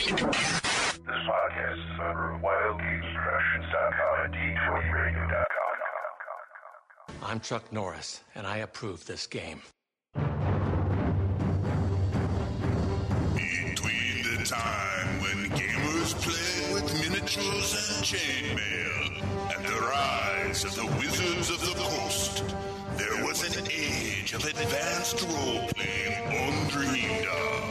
This podcast is a member of WildGamesProductions.com and D20Radio.com. I'm Chuck Norris, and I approve this game. Between the time when gamers played with miniatures and chainmail and the rise of the Wizards of the Coast, there was an age of advanced role-playing undreamed of.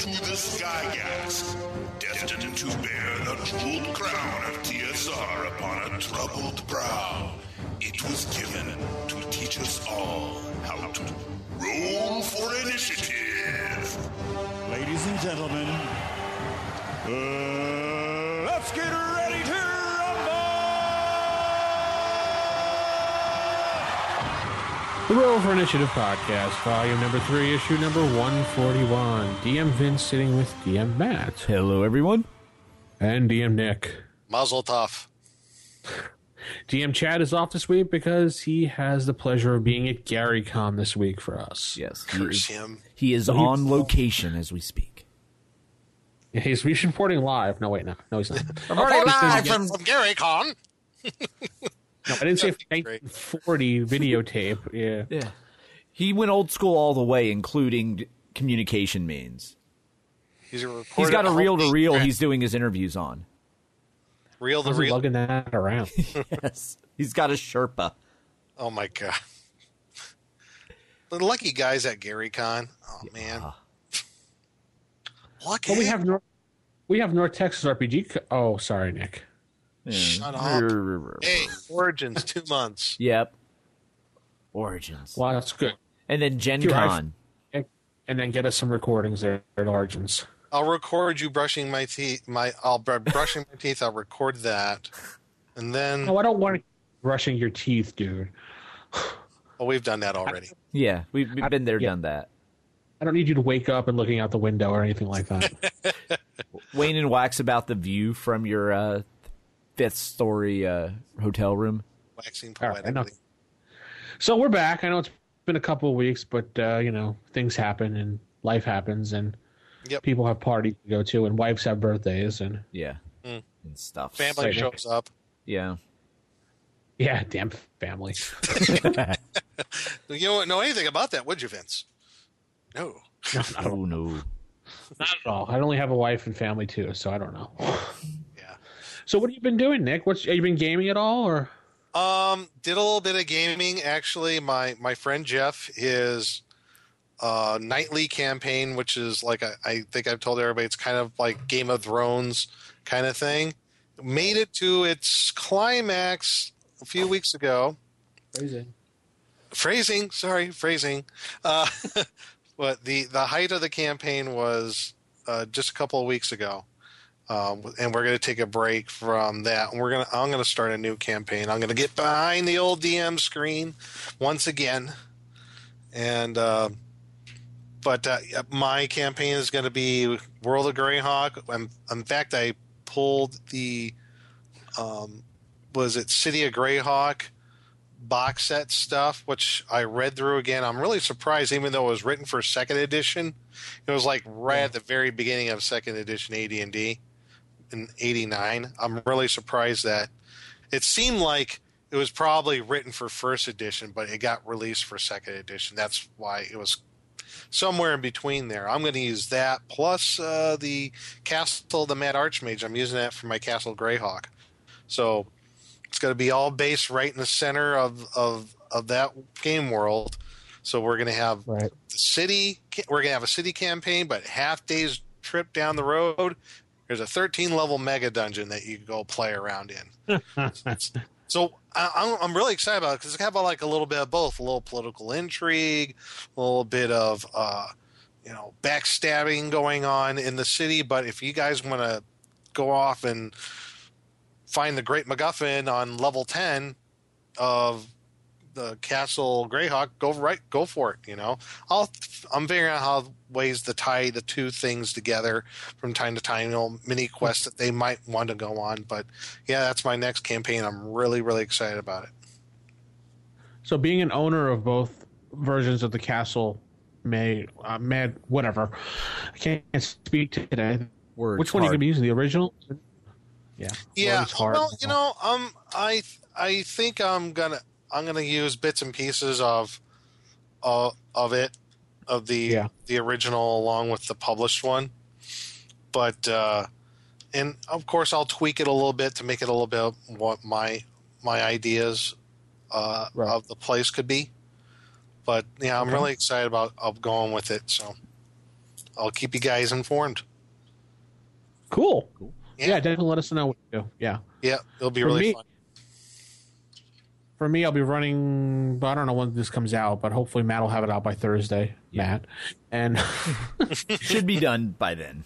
Onto the Gygax, destined to bear the jeweled crown of TSR upon a troubled brow, it was given to teach us all how to roll for initiative. Ladies and gentlemen, uh, let's get ready The Roll for Initiative podcast, volume number three, issue number 141. DM Vince sitting with DM Matt. Hello, everyone. And DM Nick. Muzzle tough. DM Chad is off this week because he has the pleasure of being at GaryCon this week for us. Yes, he Curse is, him. he is on location as we speak. He's, he's reporting live. No, wait, no. No, he's not. Reporting live from, from Gary Con. No, I didn't say That'd be great. 1940 videotape. Yeah. Yeah, he went old school all the way, including communication means. He's, a He's got a reel to reel. He's doing his interviews on. reel to How's he reel. lugging that around? Yes, he's got a Sherpa. Oh my god. The lucky guys at Gary Con. Oh man. Lucky. But we have North, we have North Texas RPG. Co- oh, sorry, Nick. Shut up. Hey, Origins two months. Yep. Origins, Well, that's good. and then Gen You're right. Con. And, and then get us some recordings there at Origins. I'll record you brushing my teeth. My I'll br- brushing my teeth. I'll record that, and then No, I don't want brushing your teeth, dude. oh, we've done that already. Yeah, we've, we've been there, yeah. done that. I don't need you to wake up and looking out the window or anything like that. Wayne and Wax about the view from your uh, fifth story uh, hotel room. Waxing All right, I poetically. so we're back. I know it's been a couple of weeks, but uh, you know things happen and life happens, and Yep. people have parties to go to, and wives have birthdays, and Yeah, Mm. and stuff. Family Right. shows up. Yeah. yeah, damn family. You don't know anything about that, would you, Vince? No. Oh no. Not at all. I only have a wife and family too, so I don't know. Yeah. So what have you been doing, Nick? What's have you been gaming at all, or Um, did a little bit of gaming actually. My my friend Jeff his uh, nightly campaign, which is like I, I think I've told everybody, it's kind of like Game of Thrones kind of thing. Made it to its climax a few weeks ago. Phrasing. Phrasing, sorry, phrasing. Uh, but the the height of the campaign was uh, just a couple of weeks ago. Um, and we're going to take a break from that. And we're going to I'm going to start a new campaign. I'm going to get behind the old DM screen once again. And uh, but uh, my campaign is going to be World of Greyhawk. I'm, in fact, I pulled the um, was it City of Greyhawk box set stuff, which I read through again. I'm really surprised, even though it was written for second edition. It was like right at the very beginning of second edition AD&D in '89. I'm really surprised that it seemed like it was probably written for first edition, but it got released for second edition. That's why it was somewhere in between there. I'm going to use that plus uh, the Castle of the Mad Archmage. I'm using that for my Castle Greyhawk. So it's going to be all based right in the center of of of that game world. So we're going to have right? the city. We're going to have a city campaign, but half days trip down the road. There's a 13 level mega dungeon that you can go play around in. So I, I'm, I'm really excited about it because it's have like a little bit of both, a little political intrigue, a little bit of uh, you know backstabbing going on in the city. But if you guys want to go off and find the Great MacGuffin on level 10 of the Castle Greyhawk, go right, go for it. You know, I'll I'm figuring out how ways to tie the two things together from time to time. You know, mini quests that they might want to go on. But yeah, that's my next campaign. I'm really really excited about it. So being an owner of both versions of the castle May uh, Mad whatever. I can't speak today. Words Which one are you gonna be using? The original? Yeah. Yeah, well, you know, um, I I think I'm gonna I'm gonna use bits and pieces of uh, of it of the Yeah. the original along with the published one, but uh, and of course I'll tweak it a little bit to make it a little bit what my my ideas uh, Right. of the place could be. But yeah, I'm Okay. really excited about of going with it. So I'll keep you guys informed. Cool. Yeah. Yeah. definitely let us know what you do. Yeah. Yeah, it'll be For really me- fun. For me, I'll be running. I don't know when this comes out, but hopefully Matt will have it out by Thursday. Matt, and Should be done by then.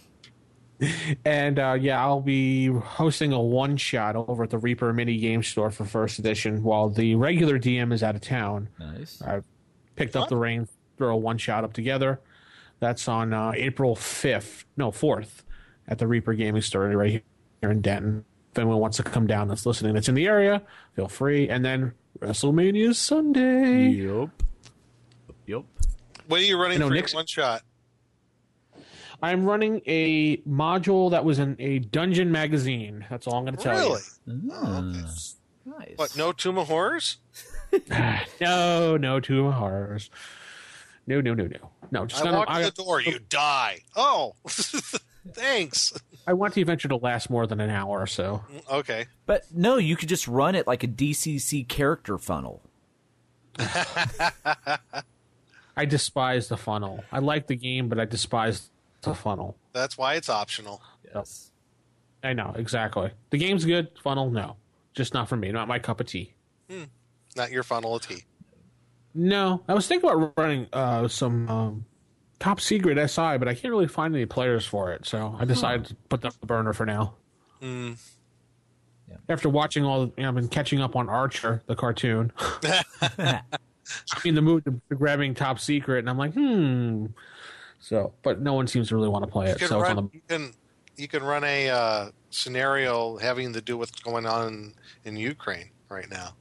and uh, yeah, I'll be hosting a one shot over at the Reaper Mini Game Store for First Edition while the regular DM is out of town. Nice. I picked up the reins, throw a one shot up together. That's on uh, April fifth, no fourth, at the Reaper Gaming Store right here in Denton. If anyone wants to come down that's listening, that's in the area, feel free. And then WrestleMania is Sunday. Yep. Yep. What are you running You know, for Nick's- one shot? I'm running a module that was in a dungeon magazine. That's all I'm going to tell you. Really? Ah, Nice. What? No Tomb of Horrors? you. no, no, two horrors. No, no, no, no, no. Just I gonna, walk I, the door, you die. Oh, thanks. I want the adventure to last more than an hour or so. Okay. But no, you could just run it like a DCC character funnel. I despise the funnel. I like the game, but I despise the funnel. That's why it's optional. Yes. I know exactly. The game's good. Funnel, no, just not for me. Not my cup of tea. Not your funnel of tea. No, I was thinking about running uh, some um, top secret SI, but I can't really find any players for it, so I decided to put that on the burner for now. Mm. After watching all, you know, I've been catching up on Archer, the cartoon. I'm in the mood to, to grabbing top secret, and I'm like, hmm. So, but no one seems to really want to play You it. can So it's run. on the You can. You can run a uh, scenario having to do with what's going on in Ukraine right now.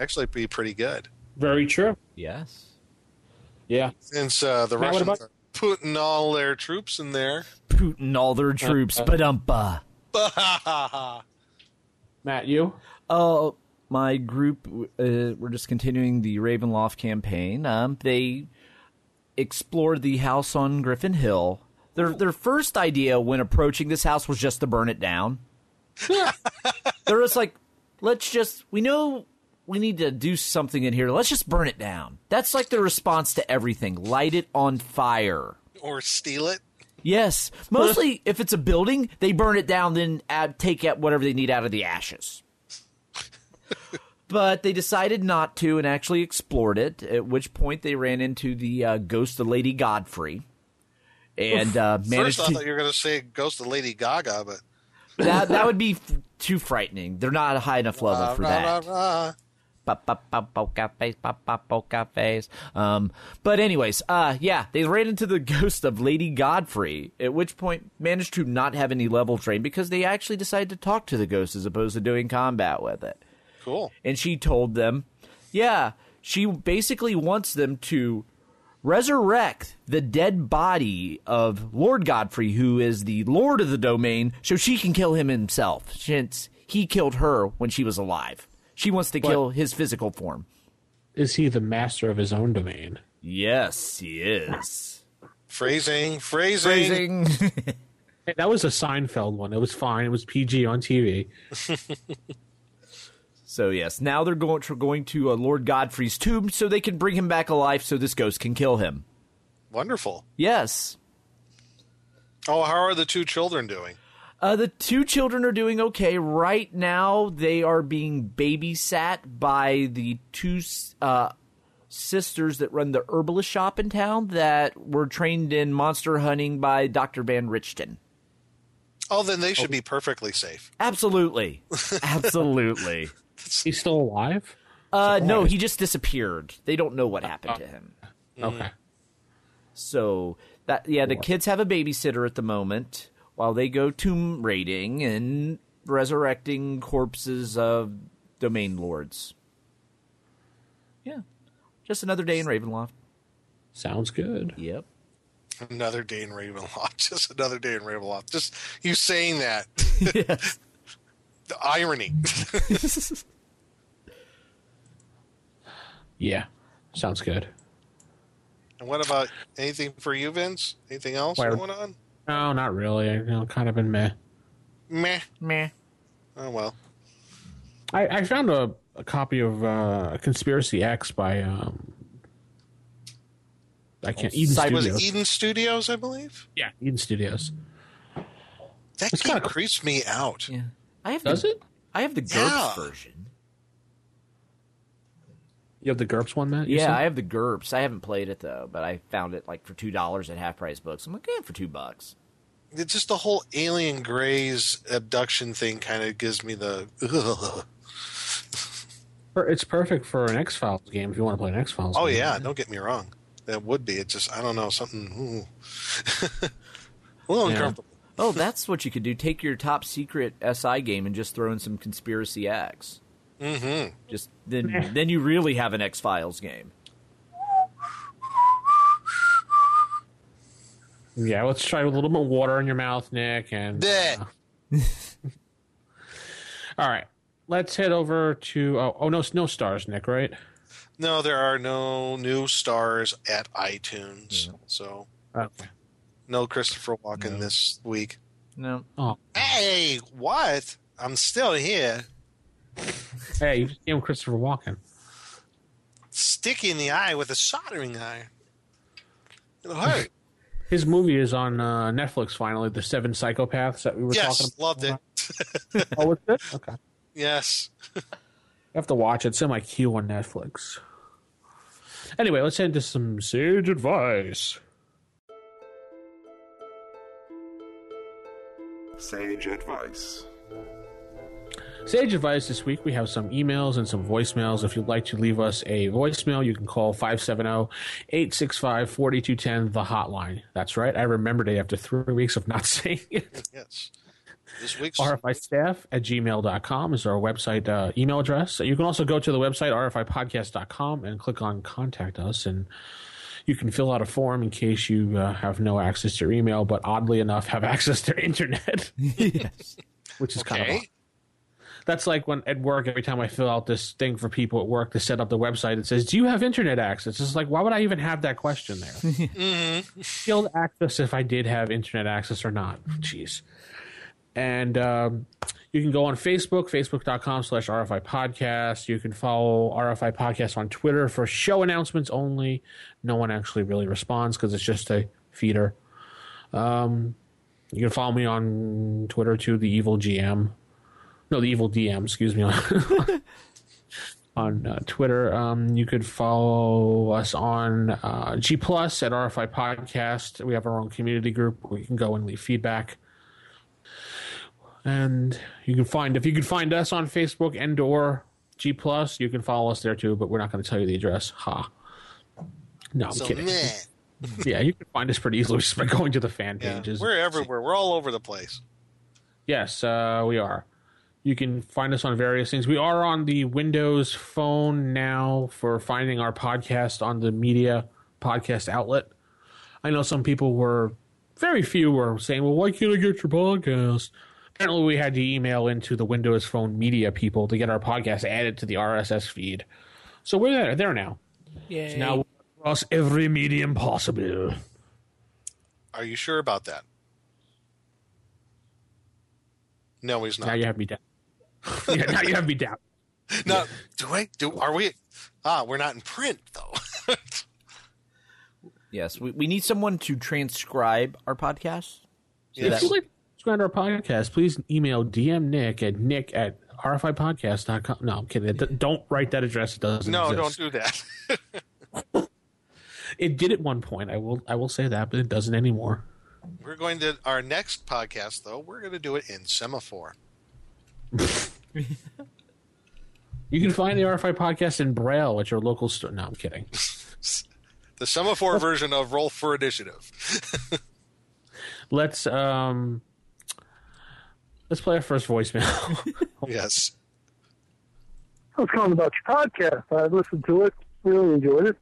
Actually, be pretty good very true. Yes. Yeah, since uh, the Matt, Russians about- are putting all their troops in there. Putting all their troops, Uh, but umpa. Matt, you? Oh, my group, uh, we're just continuing the Ravenloft campaign. Um, they explored the house on Gryphon Hill. Their their first idea when approaching this house was just to burn it down. They're just like, let's just we know we need to do something in here. Let's just burn it down. That's like the response to everything. Light it on fire. or steal it. Yes, mostly if it's a building, they burn it down, then add, take out whatever they need out of the ashes. but they decided not to and actually explored it. At which point they ran into the uh, ghost of Lady Godfrey, and uh, First, I thought you were going to say Ghost of Lady Gaga, but that that would be f- too frightening. They're not a high enough level for that. Poker face, poker face. Um, but anyways, uh, yeah, they ran into the ghost of Lady Godfrey, at which point managed to not have any level train because they actually decided to talk to the ghost as opposed to doing combat with it. Cool. And she told them, yeah, she basically wants them to resurrect the dead body of Lord Godfrey, who is the lord of the domain, so she can kill him himself, since he killed her when she was alive. She wants to kill his physical form. Is he the master of his own domain? Yes, he is. Phrasing, phrasing. Phrasing. Hey, that was a Seinfeld one. It was fine. It was PG on TV. so yes, now they're going to going to uh, Lord Godfrey's tomb so they can bring him back alive, so this ghost can kill him. Wonderful. Yes. Oh, how are the two children doing? Uh, the two children are doing okay. Right now, they are being babysat by the two uh, sisters that run the herbalist shop in town that were trained in monster hunting by Dr. Van Richten. Oh, then they should be perfectly safe. Absolutely. Absolutely. He's still alive? Uh, no, he just disappeared. They don't know what happened to him. Okay. So that yeah, the kids have a babysitter at the moment while they go tomb raiding and resurrecting corpses of domain lords. Yeah, just another day in Ravenloft. Sounds good. Yep. Another day in Ravenloft. Just another day in Ravenloft. Just you saying that. yes. The irony. Yeah, sounds good. and what about anything for you, Vince? Anything else Why- going on? No, not really. You know, kind of been meh. Meh. Meh. Oh well. I, I found a, a copy of uh, Conspiracy X by um, I can't Eden Cyber- Was Studios. it Eden Studios, I believe? yeah, Eden Studios. That kinda- creeps me out. Yeah. I have Does the, it? I have the GURPS Yeah. version. You have the GURPS one, Matt? Yeah, said? I have the GURPS. I haven't played it though, but I found it like for two dollars at half price books. I'm like, yeah, for two bucks. It's just the whole alien grays abduction thing kind of gives me the. Ugh. It's perfect for an X Files game if you want to play an X Files. Oh game. yeah, don't get me wrong. That would be. It just I don't know something. ooh. a little Yeah. uncomfortable. Oh, that's what you could do. Take your top secret SI game and just throw in some Conspiracy X. Mm-hmm. Just then, then you really have an X Files game. Yeah, let's try a little bit of water in your mouth, Nick. And uh, all right, let's head over to. Oh, oh no, no stars, Nick. Right? No, there are no new stars at iTunes, so Okay. no Christopher Walken this week. No, Oh, Hey, what? I'm still here. Hey, you just gave him Christopher Walken. Sticky in the eye with a soldering iron. It'll hurt. His movie is on uh, Netflix. Finally, the Seven Psychopaths that we were talking yes, about. loved it. Oh, it's good. Okay, Yes. I have to watch it. It's in my queue on Netflix. Anyway, let's head into some sage advice. Sage advice. Sage advice this week. We have some emails and some voicemails. If you'd like to leave us a voicemail, you can call oh, 570 865 4210, the hotline. That's right. I remembered it after three weeks of not saying it. Yes. This week's RFI staff at gmail.com is our website uh, email address. You can also go to the website, rfipodcast.com, and click on contact us. And you can fill out a form in case you uh, have no access to your email, but oddly enough, have access to internet, yes. which is kind of odd. That's like when at work, every time I fill out this thing for people at work to set up the website, it says, Do you have internet access? It's like, why would I even have that question there? Field access if I did have internet access or not. Jeez. And um, you can go on Facebook, facebook.com slash RFI podcast. You can follow RFI podcast on Twitter for show announcements only. No one actually really responds because it's just a feeder. Um, you can follow me on Twitter too, the evil GM. No, the evil DM, excuse me. on uh, Twitter. Um, you could follow us on uh, G Plus at RFI Podcast. We have our own community group where you can go and leave feedback. And you can find if you can find us on Facebook and or G Plus, you can follow us there too. But we're not going to tell you the address. Ha. No, I'm so kidding. meh. Yeah, you can find us pretty easily just by going to the fan Yeah, pages. we're everywhere. We're all over the place. Yes, uh, we are. You can find us on various things. We are on the Windows phone now for finding our podcast on the media podcast outlet. I know some people were, very few were saying, well, why can't I get your podcast? Apparently, we had to email into the Windows phone media people to get our podcast added to the RSS feed. So we're there, there now. Yay. So now we're across every medium possible. Are you sure about that? No, he's Now not. you have me down. yeah, now you have me down. No, do I? Do are we? Ah, we're not in print though. yes, we, we need someone to transcribe our podcast. So Yes. If you'd like to subscribe to our podcast, please email DM Nick at nick at rfipodcast.com. No, I'm kidding. D- Don't write that address. It doesn't no, exist. don't do that. It did at one point. I will I will say that, but it doesn't anymore. We're going to our next podcast though. We're going to do it in semaphore. You can find the RFI podcast in Braille at your local store. No, I'm kidding. The semaphore version of Roll for Initiative. Let's um let's play our first voicemail. yes. I was calling about your podcast. I listened to it, really enjoyed it.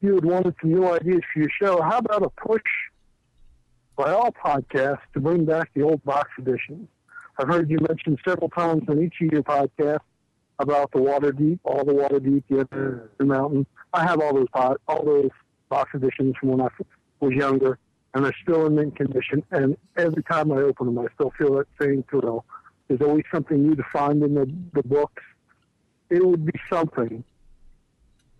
you had wanted some new ideas for your show, how about a push by all podcasts to bring back the old box editions? I've heard you mention several times on each of your podcasts about the Waterdeep, all the Waterdeep, the other mountain. I have all those pod, all those box editions from when I was younger, and they're still in mint condition. And every time I open them, I still feel that same thrill. There's always something new to find in the, the books. It would be something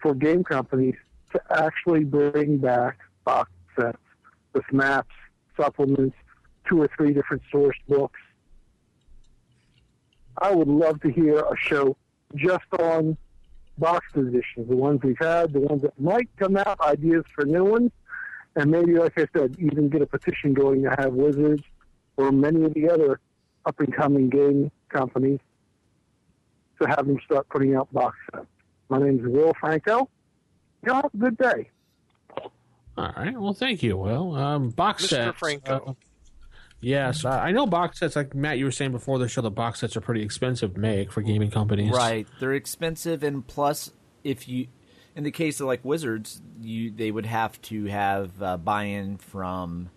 for game companies to actually bring back box sets with maps, supplements, two or three different source books. I would love to hear a show just on box editions, the ones we've had, the ones that might come out, ideas for new ones, and maybe, like I said, even get a petition going to have Wizards or many of the other up and coming game companies to have them start putting out box sets. My name is Will Franco. Y'all have a good day. All right. Well, thank you, Will. Um, box Mr. sets. Franco. uh, yes, I know box sets. Like Matt, you were saying before the show, the box sets are pretty expensive to make for gaming companies. Right. They're expensive, and plus, if you, in the case of like Wizards, you they would have to have uh, buy-in from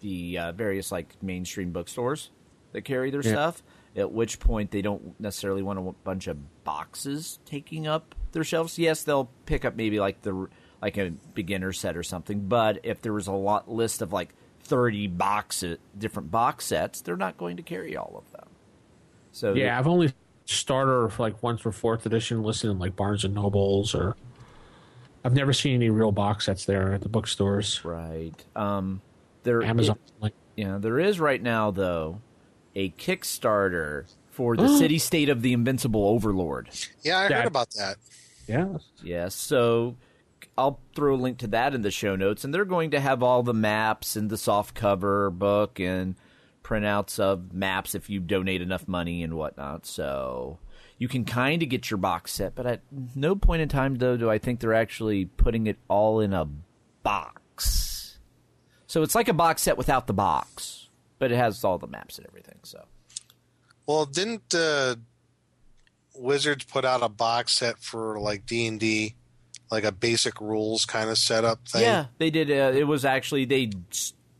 the uh, various like mainstream bookstores that carry their Yeah. stuff. At which point, they don't necessarily want a bunch of boxes taking up their shelves. Yes, they'll pick up maybe like the like a beginner set or something. But if there was a lot list of like thirty boxes, different box sets, they're not going to carry all of them. So Yeah, I've only starter like once for fourth edition listed in like Barnes and Nobles or. I've never seen any real box sets there at the bookstores. Right. Um, there Amazon. it- like, yeah, there is right now though a Kickstarter for the city state of the Invincible Overlord. Yeah, I That- heard about that. yeah. Yes, so I'll throw a link to that in the show notes, and they're going to have all the maps and the soft cover book and printouts of maps if you donate enough money and whatnot. So you can kind of get your box set, but at no point in time though do I think they're actually putting it all in a box. So it's like a box set without the box, but it has all the maps and everything. So Well, didn't uh, Wizards put out a box set for like D and D, like a basic rules kind of setup thing? Yeah, they did. Uh, it was actually they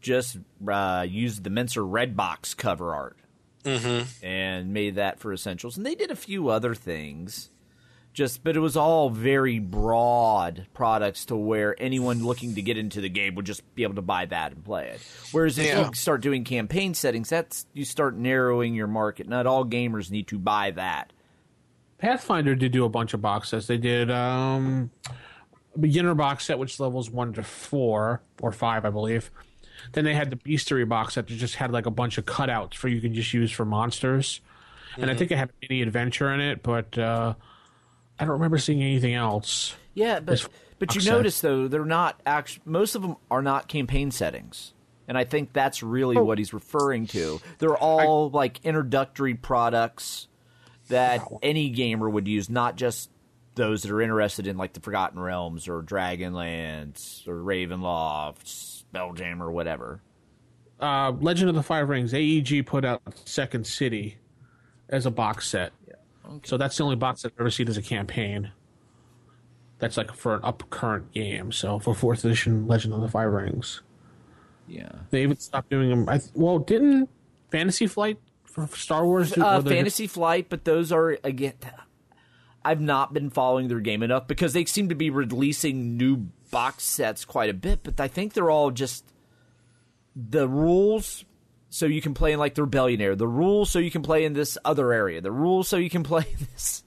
just uh, used the Mentzer Red Box cover art and made that for Essentials, and they did a few other things. Just, but it was all very broad products to where anyone looking to get into the game would just be able to buy that and play it. Whereas if Yeah. you start doing campaign settings, that's you start narrowing your market. Not all gamers need to buy that. Pathfinder did do a bunch of box sets. They did um, a beginner box set, which levels one to four or five, I believe. Then they had the Bestiary box set that just had like a bunch of cutouts for you can just use for monsters. And I think it had a mini adventure in it, but uh, I don't remember seeing anything else. Yeah, but but you set. notice though they're not actually most of them are not campaign settings, and I think that's really what he's referring to. They're all like introductory products that any gamer would use, not just those that are interested in like the Forgotten Realms or Dragonlance or Ravenloft, Spelljam or whatever. Uh, Legend of the Five Rings, AEG put out Second City as a box set. So that's the only box set I've ever seen as a campaign. That's like for an up current game. So for fourth edition Legend of the Five Rings. Yeah. They even stopped doing them. I, well, didn't Fantasy Flight Star Wars uh, Fantasy Flight, but those are again. I've not been following their game enough because they seem to be releasing new box sets quite a bit, but I think they're all just the rules so you can play in like the Rebellion era, the rules so you can play in this other area, the rules so you can play in this.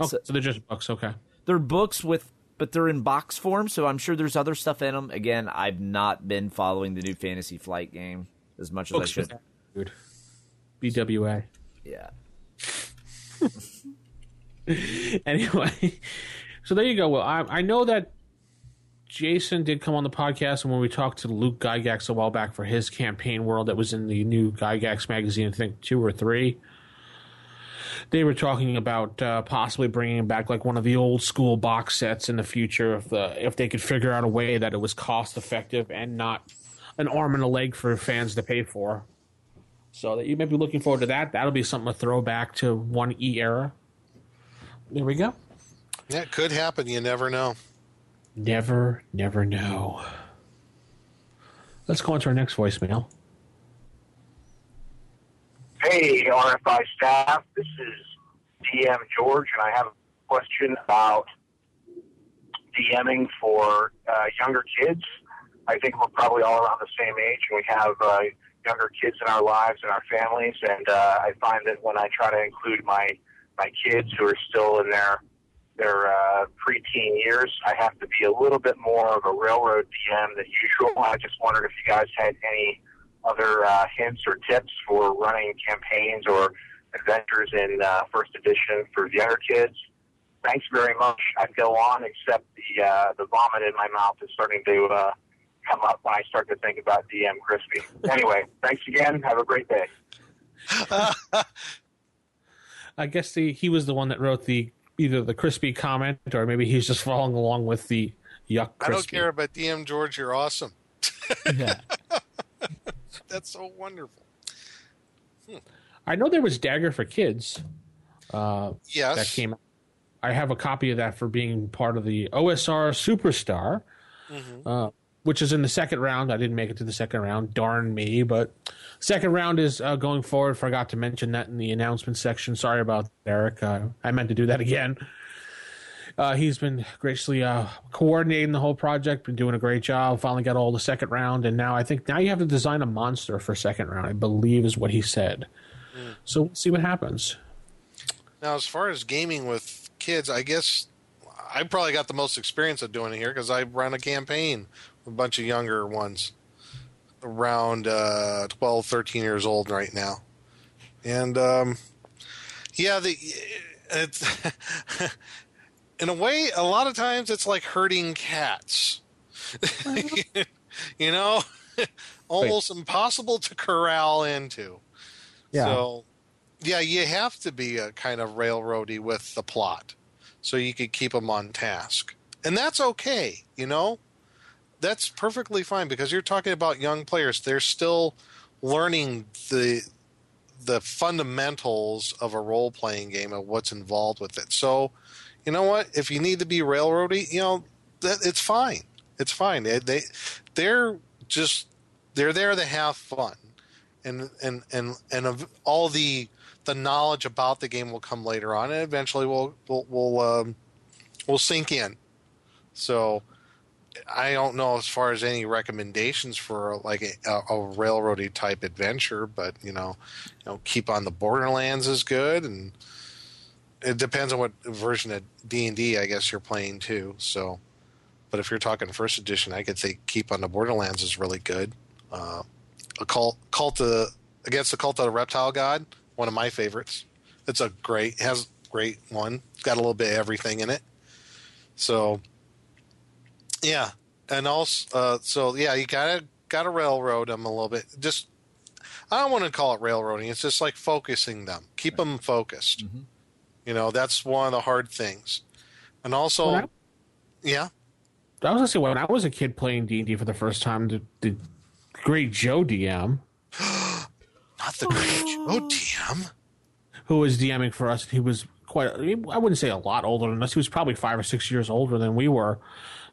Oh, so, they're just books. Okay. They're books with, but they're in box form, so I'm sure there's other stuff in them. Again, I've not been following the new Fantasy Flight game as much as I should. attitude. BWA. Yeah. anyway, so there you go. Well, I, I know that Jason did come on the podcast, and when we talked to Luke Gygax a while back for his campaign world that was in the new Gygax magazine, I think two or three, they were talking about uh, possibly bringing back like one of the old school box sets in the future if the if they could figure out a way that it was cost effective and not an arm and a leg for fans to pay for. So that you may be looking forward to that. That'll be something to throw back to one E era. There we go. Yeah, it could happen. You never know. Never, never know. Let's go on to our next voicemail. Hey, RFI staff. This is DM George, and I have a question about DMing for uh, younger kids. I think we're probably all around the same age, and we have uh, younger kids in our lives and our families. And uh, I find that when I try to include my my kids who are still in their their uh, preteen years, I have to be a little bit more of a railroad DM than usual. I just wondered if you guys had any other uh, hints or tips for running campaigns or adventures in uh, first edition for younger kids. Thanks very much. I'd go on, except the uh, the vomit in my mouth is starting to uh, come up when I start to think about DM Crispy. Anyway, thanks again. Have a great day. I guess the he was the one that wrote the either the crispy comment or maybe he's just following along with the yuck I don't care about DM George. You're awesome. Yeah. That's so wonderful. I know there was Dagger for Kids uh, Yes. that came. I have a copy of that for being part of the OSR Superstar, Mhm. uh, which is in the second round. I didn't make it to the second round. Darn me! But second round is uh, going forward. Forgot to mention that in the announcement section. Sorry about that, Eric. Uh, I meant to do that again. Uh, he's been graciously uh, coordinating the whole project, been doing a great job. Finally got all the second round, and now I think now you have to design a monster for second round. I believe is what he said. So we'll see what happens. Now, as far as gaming with kids, I guess I probably got the most experience of doing it here because I run a campaign a bunch of younger ones around uh, 12, 13 years old right now. And um, yeah, the it's in a way, a lot of times it's like herding cats. you know, almost impossible to corral into. Yeah. So, yeah, you have to be a kind of railroady with the plot, so you could keep them on task, and that's okay. You know, that's perfectly fine because you're talking about young players. They're still learning the the fundamentals of a role playing game and what's involved with it. So, you know what? If you need to be railroady, you know, that it's fine. It's fine. They, they they're just they're there to have fun, and and and and all the the knowledge about the game will come later on, and eventually we'll will will um, will sink in. So. I don't know as far as any recommendations for like a, a railroady type adventure, but you know, you know, keep on the Borderlands is good, and it depends on what version of D and D I guess you're playing too. So, but if you're talking first edition, I could say keep on the Borderlands is really good. Uh, a cult, cult of, against the cult of the reptile god, one of my favorites. It's a great has great one. It's got a little bit of everything in it. So, yeah, and also, uh, so yeah, you gotta gotta railroad them a little bit. Just I don't want to call it railroading. It's just like focusing them. Keep them focused. You know, that's one of the hard things. And also, I- yeah. I was gonna say when I was a kid playing D and D for the first time, the, the great Joe DM, Not the great Joe DM. who was DMing for us, he was quite. I wouldn't say a lot older than us. He was probably five or six years older than we were.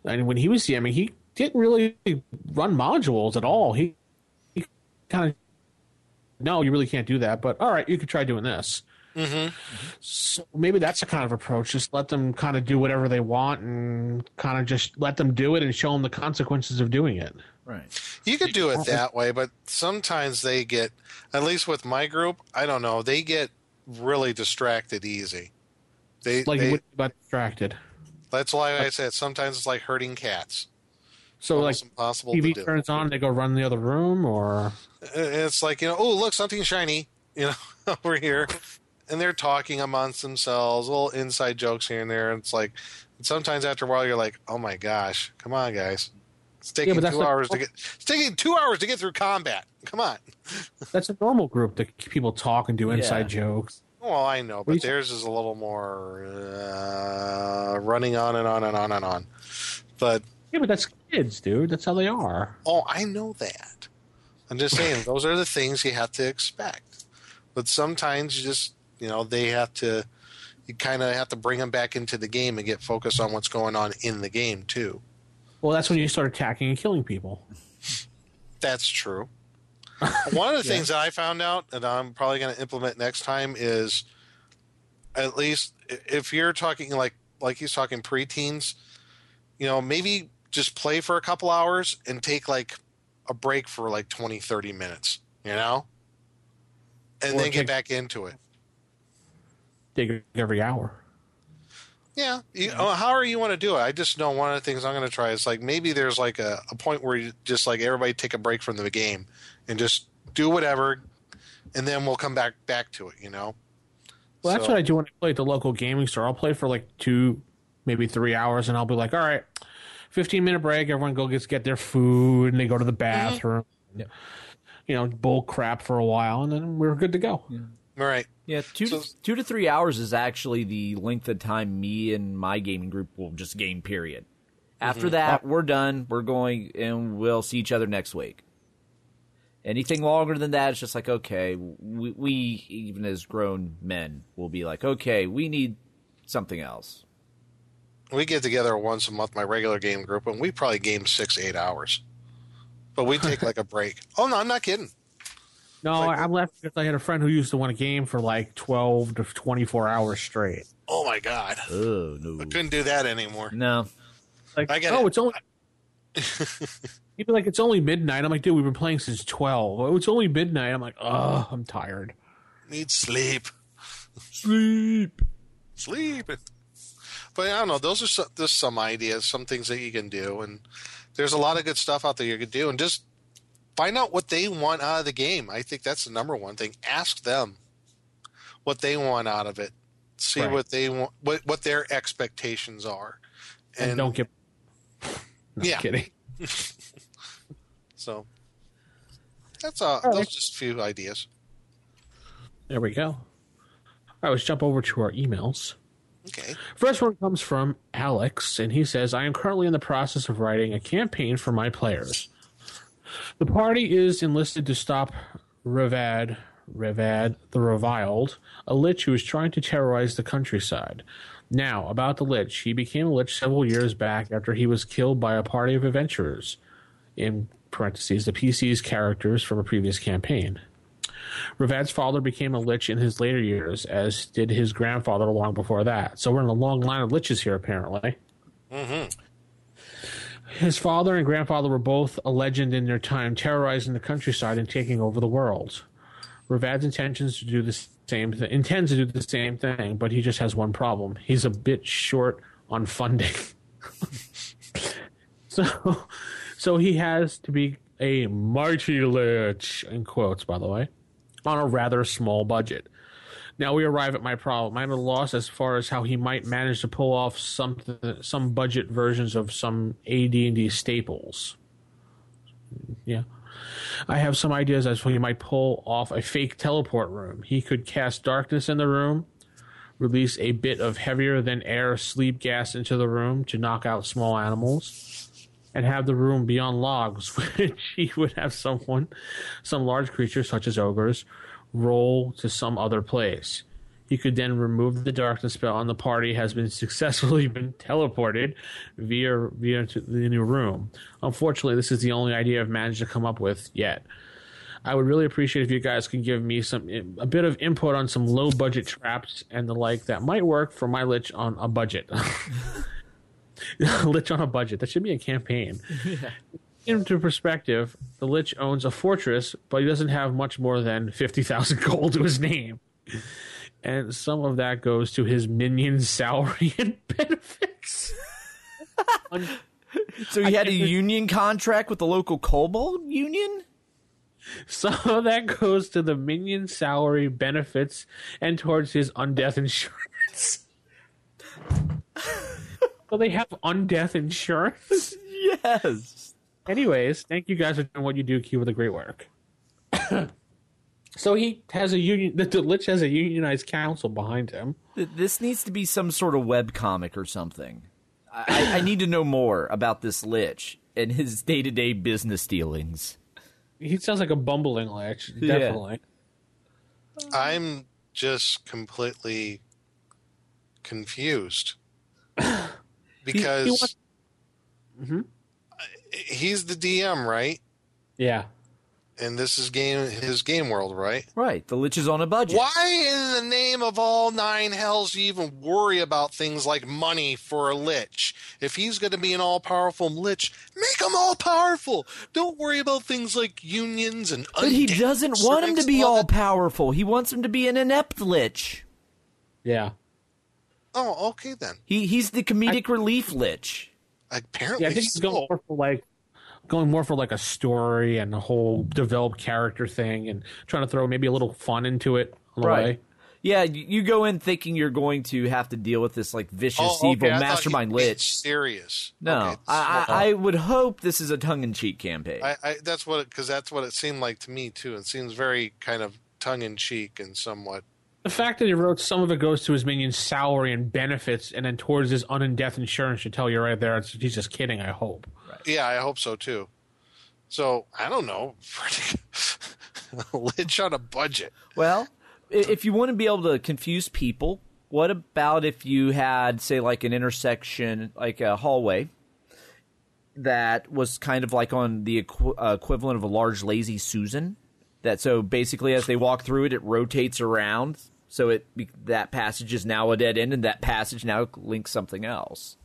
And when he was DMing, he didn't really run modules at all. He, he kind of, no, you really can't do that. But all right, you could try doing this. Mm-hmm. So maybe that's a kind of approach. Just let them kind of do whatever they want and kind of just let them do it and show them the consequences of doing it. Right. You could do it that way, but sometimes they get, at least with my group, I don't know, they get really distracted easy. They, Like they you wouldn't distracted. That's why I said sometimes it's like herding cats. So like Almost impossible to TV do. turns on, they go run in the other room, or It's like you know, oh look, something shiny, you know, over here, and they're talking amongst themselves, little inside jokes here and there. And it's like sometimes after a while, you're like, oh my gosh, come on, guys, it's taking but that's two hours to get. It's taking two hours to get through combat. Come on. that's a normal group that people talk and do inside Yeah. jokes. Well, I know, but theirs is a little more uh, running on and on and on and on. But Yeah, but that's kids, dude. That's how they are. Oh, I know that. I'm just saying those are the things you have to expect. But sometimes you just, you know, they have to, you kind of have to bring them back into the game and get focused on what's going on in the game too. Well, that's when you start attacking and killing people. That's true. One of the things that I found out, and I'm probably going to implement next time, is at least if you're talking like like he's talking preteens, you know, maybe just play for a couple hours and take like a break for like 20, 30 minutes, you know, and Or then get back into it. Take every hour. Yeah, you, oh, however you want to do it. I just know one of the things I'm going to try is like maybe there's like a, a point where you just like everybody take a break from the game and just do whatever, and then we'll come back back to it. You know. Well, that's So- what I do when I play at the local gaming store. I'll play for like two, maybe three hours, and I'll be like, all right, 15 minute break. Everyone go gets get their food, and they go to the mm-hmm. bathroom. Yeah. You know, bull crap for a while, and then we're good to go. All right. Yeah, two to, two to three hours is actually the length of time me and my gaming group will just game. Period. After Mhm. that, we're done. We're going, and we'll see each other next week. Anything longer than that, it's just like okay, we, we even as grown men will be like, okay, we need something else. We get together once a month, my regular game group, and we probably game six, eight hours. But we take like a break. Oh no, I'm not kidding. No, I'm left because I had a friend who used to win a game for like 12 to 24 hours straight. Oh my god, Oh no, I couldn't do that anymore. no. Like, I get oh, it. it's only. He'd be like, it's only midnight. I'm like, dude, we've been playing since 12. Oh, it's only midnight. I'm like, oh, I'm tired. Need sleep, Sleep. sleep. But I don't know. Those are some, just some ideas, some things that you can do, and there's a lot of good stuff out there you can do, and just find out what they want out of the game. I think that's the number one thing. Ask them what they want out of it. See Right. what they want, what what their expectations are, And, don't get. No, Yeah. kidding. So that's uh, All those right. just a few ideas. There we go. All right, let's jump over to our emails. Okay. First one comes from Alex, and he says, I am currently in the process of writing a campaign for my players. The party is enlisted to stop Revad, Revad the Reviled, a lich who is trying to terrorize the countryside. Now, about the lich. He became a lich several years back after he was killed by a party of adventurers, in parentheses, the PC's characters from a previous campaign. Ravad's father became a lich in his later years, as did his grandfather long before that. So we're in a long line of liches here, apparently. Mm-hmm. His father and grandfather were both a legend in their time, terrorizing the countryside and taking over the world. Ravad's intentions to do the same th- intends to do the same thing, but he just has one problem. He's a bit short on funding. so so he has to be a mighty lich in quotes, by the way, on a rather small budget. Now we arrive at my problem. I'm at a loss as far as how he might manage to pull off some some budget versions of some AD&D staples. Yeah. I have some ideas as to how he might pull off a fake teleport room. He could cast darkness in the room, release a bit of heavier than air sleep gas into the room to knock out small animals, and have the room be on logs, which he would have someone, some large creature such as ogres, roll to some other place. He could then remove the darkness spell, and the party has been successfully been teleported via via to the new room. Unfortunately, this is the only idea I've managed to come up with yet. I would really appreciate if you guys could give me some a bit of input on some low budget traps and the like that might work for my lich on a budget. lich on a budget. That should be a campaign. Into perspective, the lich owns a fortress, but he doesn't have much more than fifty thousand gold to his name, and some of that goes to his minion's salary and benefits. So he had a union contract with the local kobold union. Some of that goes to the minion salary benefits and towards his undeath insurance. so they have undeath insurance? Yes. Anyways, thank you guys for doing what you do. Keep with the great work. so he has a union. The, the Lich has a unionized council behind him. This needs to be some sort of web comic or something. I, I- I need to know more about this lich and his day to day business dealings. He sounds like a bumbling Lich, Yeah. definitely. I'm just completely confused He- he because wants- Mhm. He's the DM, right? Yeah. And this is game his game world, right? Right. The Lich is on a budget. Why in the name of all nine hells you even worry about things like money for a lich? If he's going to be an all-powerful lich, make him all-powerful. Don't worry about things like unions and But he doesn't want him to be all-powerful. He wants him to be an inept Lich. Yeah. Oh, okay then. He he's the comedic relief Lich. Apparently Yeah, I think he's going more for like going more for like a story and a whole developed character thing and trying to throw maybe a little fun into it on the Right. way. Yeah, you you go in thinking you're going to have to deal with this like vicious, Oh, okay, evil I mastermind he Lich. Serious? No, Okay, I, I, uh, I would hope this is a tongue-in-cheek campaign. I, I that's what because that's what it seemed like to me too. It seems very kind of tongue in cheek and somewhat. The fact that he wrote some of it goes to his minion's salary and benefits, and then towards his un and death insurance should tell you right there. It's, he's just kidding. I hope. Yeah, I hope so too. So I don't know. Lich on a budget. Well, if you want to be able to confuse people, what about if you had, say, like an intersection, like a hallway, that was kind of like on the equi- uh, equivalent of a large lazy Susan? That so basically, as they walk through it, it rotates around, so it that passage is now a dead end, and that passage now links something else.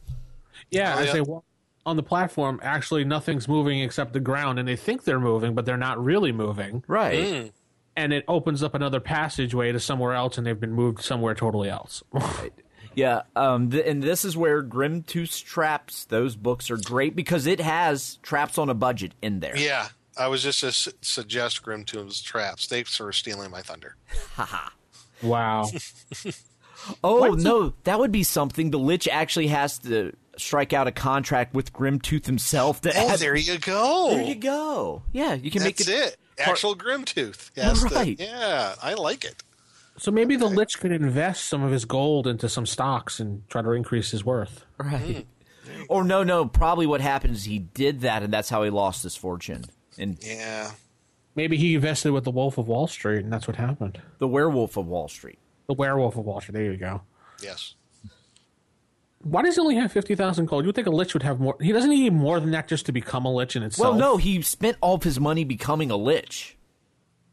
Yeah, Oh, as yeah. they walk on the platform, actually nothing's moving except the ground, and they think they're moving, but they're not really moving. Right. And it opens up another passageway to somewhere else, and they've been moved somewhere totally else. right. Yeah, um, th- and this is where Grimtooth's traps. Those books are great because it has traps on a budget in there. Yeah, I was just to su- suggest Grimtooth's traps. Thanks for stealing my thunder. Wow. Oh no, that would be something. The Lich actually has to strike out a contract with Grimtooth himself. To Oh, add- there you go. there you go. Yeah, you can make That's it. it. Actual Grimtooth. Yes, the- yeah, I like it. So maybe the Lich could invest some of his gold into some stocks and try to increase his worth. Right. Hmm. Or no, no. Probably what happens is he did that, and that's how he lost his fortune. And Yeah. Maybe he invested with the Wolf of Wall Street, and that's what happened. the Werewolf of Wall Street. The Werewolf of Wall Street. There you go. Yes. Why does he only have fifty thousand gold? You would think a Lich would have more. He doesn't need more than that just to become a Lich in itself. Well, no, he spent all of his money becoming a lich.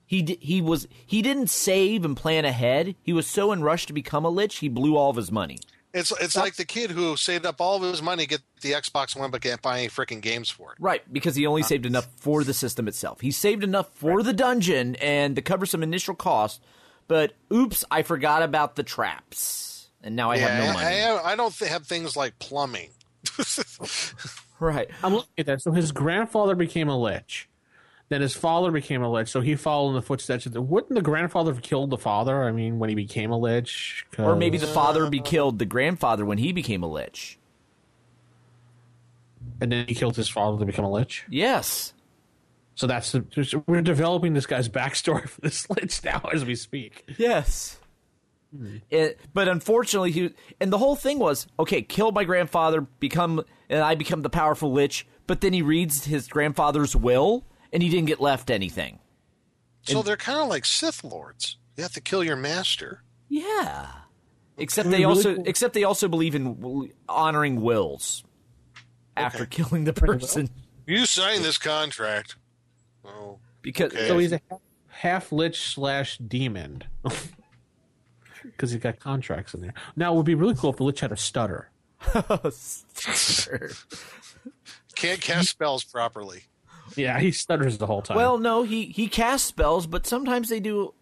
He di- he was he didn't save and plan ahead. He was so in rush to become a lich, he blew all of his money. It's it's like the kid who saved up all of his money to get the Xbox One but can't buy any freaking games for it. Right, because he only uh, saved enough for the system itself. He saved enough for the dungeon and to cover some initial cost, but oops, I forgot about the traps, and now I yeah, have no money. I, I don't th- have things like plumbing. right. I'm looking at that. So his grandfather became a Lich. Then his father became a Lich, so he followed in the footsteps. of the- Wouldn't the grandfather have killed the father? I mean, when he became a Lich, Or maybe the father be killed the grandfather when he became a lich. and then he killed his father to become a Lich. Yes. So that's the, we're developing this guy's backstory for this Lich now as we speak. Yes. Hmm. It, but unfortunately, he and the whole thing was okay. Kill my grandfather, become and I become the powerful lich. But then he reads his grandfather's will, and he didn't get left anything. So they're kind of like Sith lords. You have to kill your master. Yeah. Except It'd they really also cool- except they also believe in honoring wills after killing the person You signed this contract. Oh, because Okay. So he's a half Lich slash demon because he's got contracts in there. Now it would be really cool if the Lich had a stutter. stutter. can't cast spells properly. Yeah, he stutters the whole time. Well, no, he he casts spells, but sometimes they do.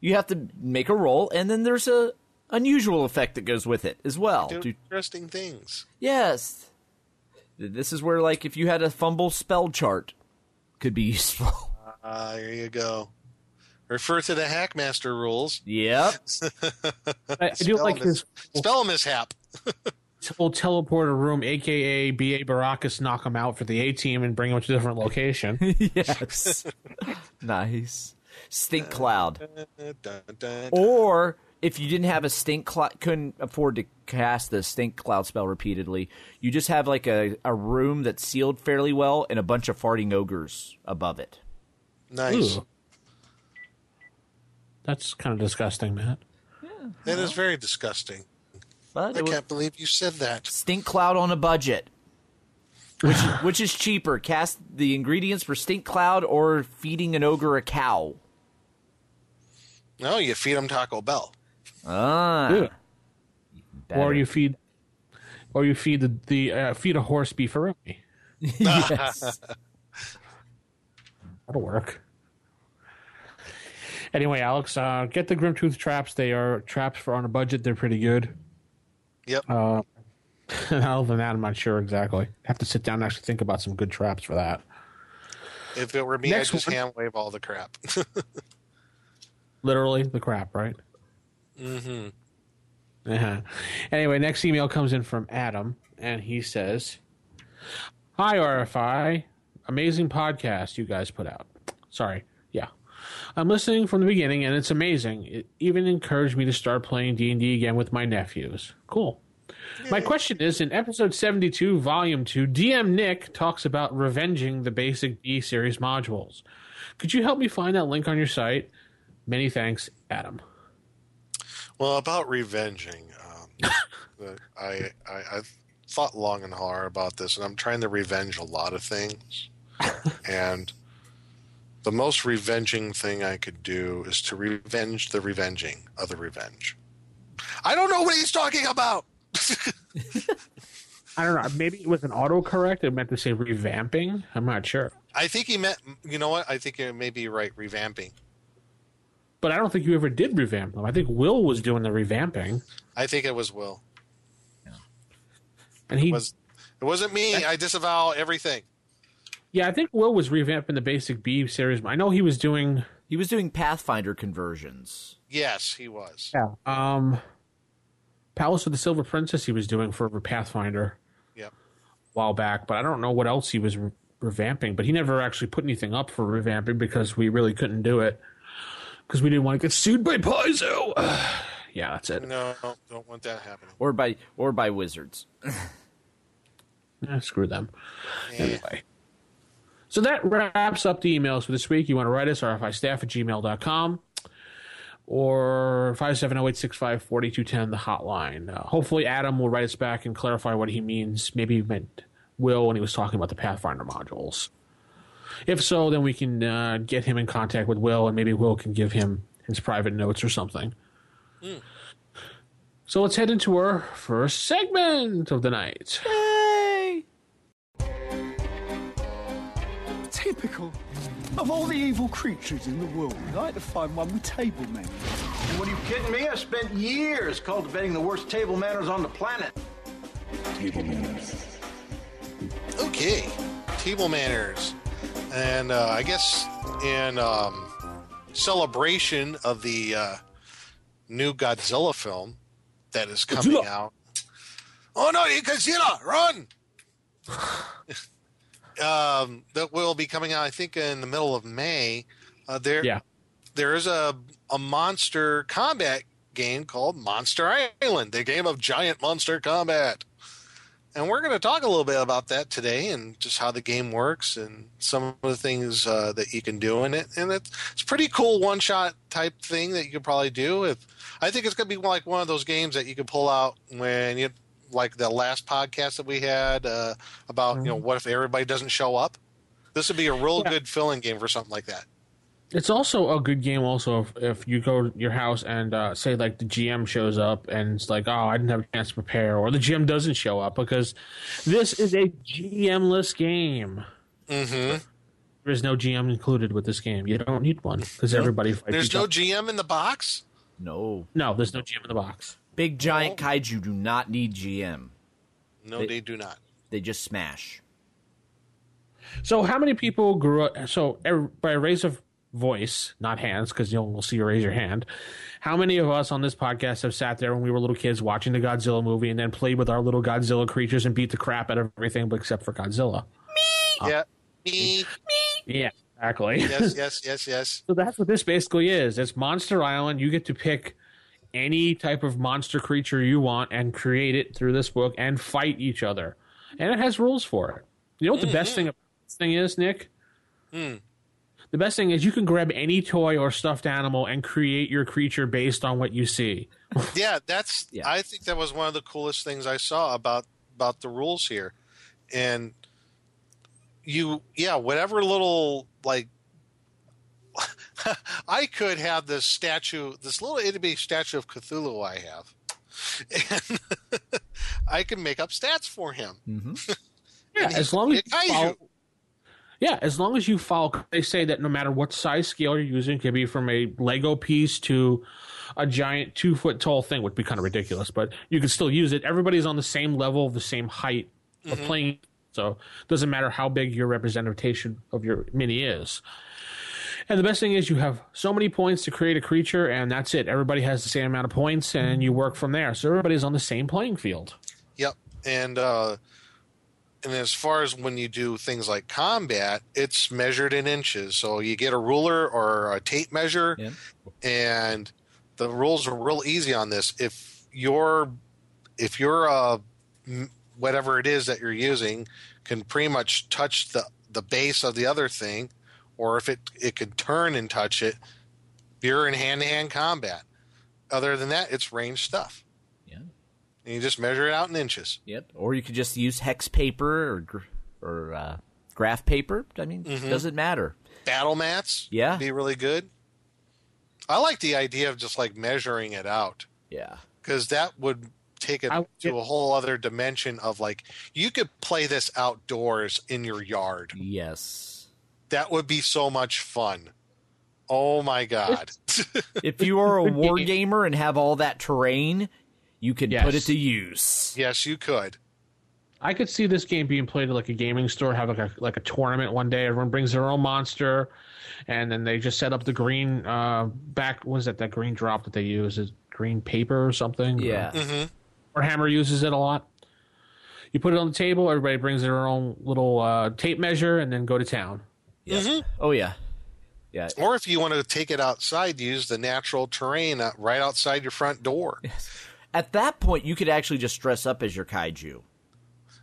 You have to make a roll, and then there's a unusual effect that goes with it as well. Do interesting things. yes, this is where like if you had a fumble spell chart, could be useful. Ah, there you go. Refer to the Hackmaster rules. yep. I, I do like mis- his spell mishap. whole teleporter room, aka B.A. Baracus, knock him out for the A team and bring him to a different location. yes. nice. Stink cloud. Uh, dun, dun, dun. Or if you didn't have a stink cloud, couldn't afford to cast the stink cloud spell repeatedly, you just have like a, a room that's sealed fairly well and a bunch of farting ogres above it. Nice. Ooh. That's kind of disgusting, Matt. That is very disgusting. But I was can't believe you said that. Stink Cloud on a budget. Which which is cheaper? Cast the ingredients for Stink Cloud or feeding an ogre a cow? No, you feed them Taco Bell. Ah. Ew. better. Or you feed, or you feed the, the uh, feed a horse beefaroni. yes. That'll work. Anyway, Alex, uh, get the Grimtooth traps. They are traps for on a budget. They're pretty good. Yep. Uh, other than that, I'm not sure exactly. have to sit down and actually think about some good traps for that. if it were me, Next I'd just one. hand wave all the crap. Literally, the crap, right? mm-hmm. Uh-huh. Anyway, next email comes in from Adam, and he says, "Hi RFI, amazing podcast you guys put out. Sorry, I'm listening from the beginning, and it's amazing. It even encouraged me to start playing D and D again with my nephews. Cool." My question is in episode 72, volume 2, DM Nick talks about revenging the basic B series modules. Could you help me find that link on your site? Many thanks, Adam. Well, about revenging, um, I, I I thought long and hard about this, and I'm trying to revenge a lot of things. and the most revenging thing I could do is to revenge the revenging of the revenge. I don't know what he's talking about. I don't know. Maybe it was an autocorrect. It meant to say revamping. I'm not sure. I think he meant. You know what? I think it may be right. Revamping. But I don't think you ever did revamp them. I think Will was doing the revamping. I think it was Will. Yeah. And he It was. It wasn't me. I disavow everything. Yeah, I think Will was revamping the basic B series. I know he was doing He was doing Pathfinder conversions. Yes, he was. yeah. Um Palace of the Silver Princess he was doing for Pathfinder Yep. a while back, but I don't know what else he was re- revamping, but he never actually put anything up for revamping because we really couldn't do it. Because we didn't want to get sued by Paizo. yeah, that's it. No, don't want that happening. Or by or by wizards. Eh, screw them. Anyway. So that wraps up the emails for this week. You want to write us, rfistaff at gmail.com or 570-865-4210, the hotline. Uh, hopefully Adam will write us back and clarify what he means. Maybe he meant Will when he was talking about the Pathfinder modules. If so, then we can uh, get him in contact with Will, and maybe Will can give him his private notes or something. So let's head into our first segment of the night. Typical. Of all the evil creatures in the world, I'd like to find one with table manners. What are you kidding me? I spent years cultivating the worst table manners on the planet. Table manners. Okay, table manners, and uh, I guess in um, celebration of the uh, new Godzilla film that is coming Godzilla. out. Oh no, you Godzilla, run! um, that will be coming out, I think, in the middle of May. Uh, there, Yeah. there is a a monster combat game called Monster Island, the game of giant monster combat. And we're going to talk a little bit about that today and just how the game works and some of the things uh, that you can do in it. And it's, it's a pretty cool one shot type thing that you could probably do. If I think it's going to be like one of those games that you could pull out when you like the last podcast that we had uh, about you know what if everybody doesn't show up. This would be a real good filling game for something like that. It's also a good game. Also, if, if you go to your house and uh, say like the GM shows up and it's like, oh, I didn't have a chance to prepare, or the GM doesn't show up because this is a GM-less game. Mm-hmm. There is no GM included with this game. You don't need one because everybody fights. There's no other. GM in the box. No. no, there's no GM in the box. Big giant kaiju do not need GM. No, They- they do not. They just smash. So, how many people grew up? So, er- by raise of voice, not hands, because you'll we'll see you raise your hand. How many of us on this podcast have sat there when we were little kids watching the Godzilla movie and then played with our little Godzilla creatures and beat the crap out of everything but except for Godzilla? Me. Yeah. Me. Me. Yeah, exactly. Yes, yes, yes, yes. So that's what this basically is. It's Monster Island. You get to pick any type of monster creature you want and create it through this book and fight each other. And it has rules for it. You know what the best thing about this thing is, Nick? Hmm. the best thing is you can grab any toy or stuffed animal and create your creature based on what you see. yeah, that's. I think that was one of the coolest things I saw about about the rules here, and you, yeah, whatever little like. I could have this statue, this little itty bitty statue of Cthulhu I have, and I can make up stats for him. Mm-hmm. Yeah, as long as can be a you follow, kaiju. yeah, as long as you follow. They say that no matter what size scale you're using, it could be from a Lego piece to a giant two foot tall thing, would be kind of ridiculous, but you can still use it. Everybody's on the same level, the same height of Mhm. playing, so it doesn't matter how big your representation of your mini is. And the best thing is you have so many points to create a creature, and that's it. Everybody has the same amount of points, and you work from there. So everybody's on the same playing field. Yep, and uh, and as far as when you do things like combat, it's measured in inches. So you get a ruler or a tape measure, and the rules are real easy on this. If you're if you're uh, whatever it is that you're using can pretty much touch the the base of the other thing, or if it it can turn and touch it, you're in hand to hand combat. Other than that, it's range stuff. Yeah. And you just measure it out in inches. Yep. Or you could just use hex paper or or uh, graph paper. I mean, Mhm. doesn't matter. battle mats Yeah. be really good i like the idea of just like measuring it out Yeah. because that would take it to a whole other dimension of like you could play this outdoors in your yard Yes. That would be so much fun oh my god if you are a war gamer and have all that terrain, you can put it to use. yes you could I could see this game being played at like a gaming store, have like a like a tournament one day. Everyone brings their own monster, and then they just set up the green uh back. What is that? That green drop that they use is green paper or something. Yeah. Mm-hmm. Warhammer uses it a lot. You put it on the table. Everybody brings their own little uh, tape measure, and then go to town. Mhm. Oh yeah. Yeah. or if you want to take it outside use the natural terrain uh, right outside your front door At that point, you could actually just dress up as your kaiju.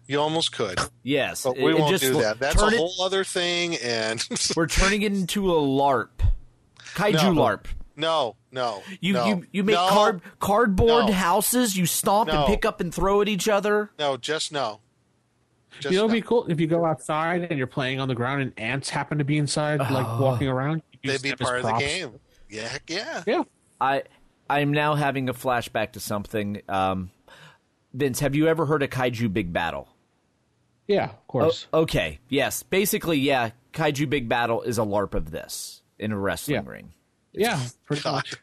you almost could Yes, but we it won't just do that that's a turn it- whole other thing and We're turning it into a LARP, kaiju No. LARP. no no You no, you you make no, card cardboard No. houses. You stomp and pick up and throw at each other. no just no Just you know, it'd be cool if you go outside and you're playing on the ground, and ants happen to be inside, like Oh. walking around. They'd be part of the game. Yeah, heck yeah. Yeah. I I'm now having a flashback to something. Um, Vince, have you ever heard of Kaiju Big Battel? Yeah, of course. O- okay. Yes. Basically, yeah. Kaiju Big Battel is a LARP of this in a wrestling Yeah. ring. yeah, pretty God. much.